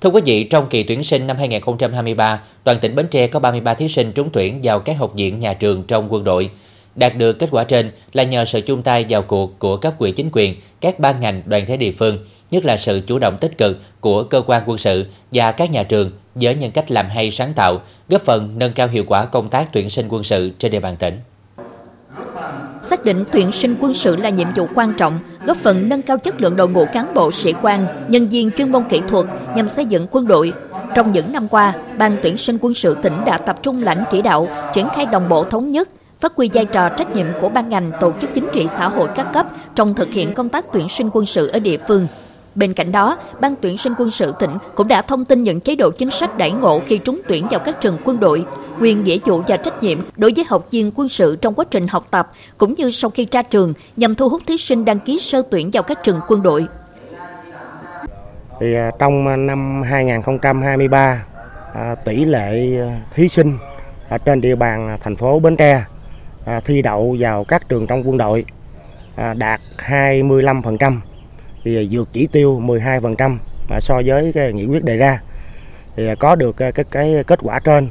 Thưa quý vị, trong kỳ tuyển sinh năm 2023, toàn tỉnh Bến Tre có 33 thí sinh trúng tuyển vào các học viện nhà trường trong quân đội. Đạt được kết quả trên là nhờ sự chung tay vào cuộc của cấp quỹ chính quyền, các ban ngành, đoàn thể địa phương, nhất là sự chủ động tích cực của cơ quan quân sự và các nhà trường với những cách làm hay sáng tạo, góp phần nâng cao hiệu quả công tác tuyển sinh quân sự trên địa bàn tỉnh. Xác định tuyển sinh quân sự là nhiệm vụ quan trọng, góp phần nâng cao chất lượng đội ngũ cán bộ sĩ quan, nhân viên chuyên môn kỹ thuật nhằm xây dựng quân đội. Trong những năm qua, Ban tuyển sinh quân sự tỉnh đã tập trung lãnh chỉ đạo, triển khai đồng bộ thống nhất, phát huy vai trò trách nhiệm của ban ngành tổ chức chính trị xã hội các cấp trong thực hiện công tác tuyển sinh quân sự ở địa phương. Bên cạnh đó, Ban tuyển sinh quân sự tỉnh cũng đã thông tin những chế độ chính sách đãi ngộ khi trúng tuyển vào các trường quân đội, quyền nghĩa vụ và trách nhiệm đối với học viên quân sự trong quá trình học tập cũng như sau khi ra trường nhằm thu hút thí sinh đăng ký sơ tuyển vào các trường quân đội. Thì à, trong à, năm 2023, à, tỷ lệ thí sinh ở trên địa bàn thành phố Bến Tre thi đậu vào các trường trong quân đội đạt 25% thì vượt chỉ tiêu 12% mà so với cái nghị quyết đề ra. Thì có được ờ, cái, cái kết quả trên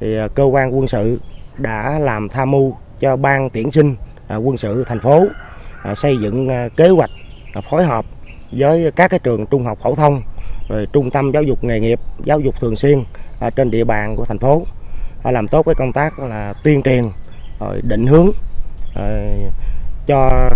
thì ờ, cơ quan quân sự đã làm tham mưu cho ban tuyển sinh ờ, quân sự thành phố xây dựng kế hoạch phối hợp với các cái trường trung học phổ thông rồi trung tâm giáo dục nghề nghiệp giáo dục thường xuyên trên địa bàn của thành phố. Làm tốt cái công tác là tuyên truyền rồi định hướng cho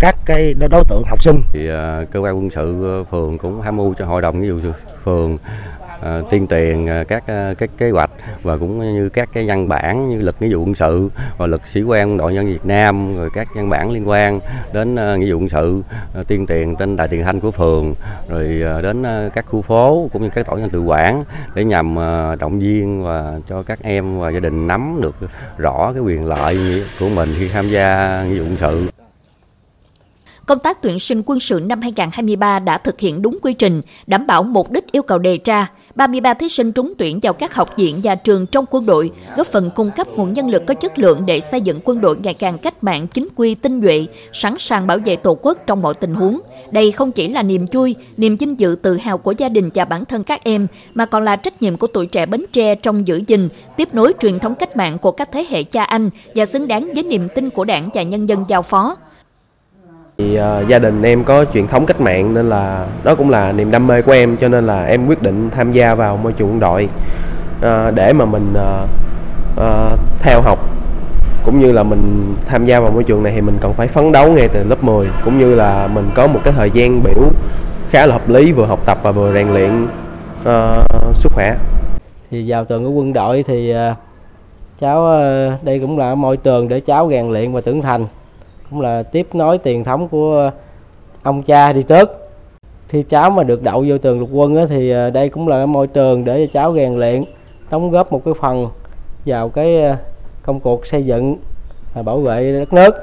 các cái đối tượng học sinh. Thì à, cơ quan quân sự ờ, phường cũng tham mưu cho hội đồng ví dụ phường uh, tuyên truyền à, các cái kế hoạch và cũng như các cái văn bản như luật nghĩa vụ quân sự và luật sĩ quan quân đội nhân Việt Nam, rồi các văn bản liên quan đến ờ, nghĩa vụ quân sự tiên tuyên truyền trên đài truyền thanh của phường, rồi ờ, đến các khu phố cũng như các tổ nhân tự quản để nhằm động viên và cho các em và gia đình nắm được rõ cái quyền lợi của mình khi tham gia nghĩa vụ quân sự công tác tuyển sinh quân sự năm 2023 đã thực hiện đúng quy trình, đảm bảo mục đích yêu cầu đề ra. 33 thí sinh trúng tuyển vào các học viện và trường trong quân đội, góp phần cung cấp nguồn nhân lực có chất lượng để xây dựng quân đội ngày càng cách mạng, chính quy, tinh nhuệ, sẵn sàng bảo vệ Tổ quốc trong mọi tình huống. Đây không chỉ là niềm vui, niềm vinh dự tự hào của gia đình và bản thân các em, mà còn là trách nhiệm của tuổi trẻ Bến Tre trong giữ gìn, tiếp nối truyền thống cách mạng của các thế hệ cha anh và xứng đáng với niềm tin của đảng và nhân dân giao phó. Thì, uh, gia đình em có truyền thống cách mạng nên là đó cũng là niềm đam mê của em cho nên là em quyết định tham gia vào môi trường quân đội uh, để mà mình uh, uh, theo học. Cũng như là mình tham gia vào môi trường này thì mình cần phải phấn đấu ngay từ lớp 10 cũng như là mình có một cái thời gian biểu khá là hợp lý vừa học tập và vừa rèn luyện uh, sức khỏe. Thì vào trường của quân đội thì uh, cháu uh, đây cũng là môi trường để cháu rèn luyện và trưởng thành cũng là tiếp nối truyền thống của ờ, ông cha đi trước khi cháu mà được đậu vô trường lục quân á, thì ờ, đây cũng là môi trường để cho cháu rèn luyện đóng góp một cái phần vào cái ờ, công cuộc xây dựng và bảo vệ đất nước.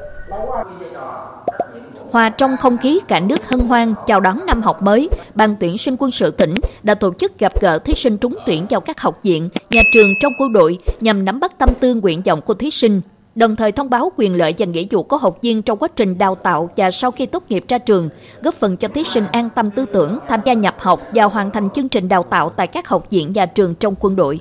Hòa trong không khí cả nước hân hoan chào đón năm học mới, Ban tuyển sinh quân sự tỉnh đã tổ chức gặp gỡ thí sinh trúng tuyển vào các học viện, nhà trường trong quân đội nhằm nắm bắt tâm tư nguyện vọng của thí sinh, đồng thời thông báo quyền lợi và nghĩa vụ của học viên trong quá trình đào tạo và sau khi tốt nghiệp ra trường, góp phần cho thí sinh an tâm tư tưởng, tham gia nhập học và hoàn thành chương trình đào tạo tại các học viện và trường trong quân đội.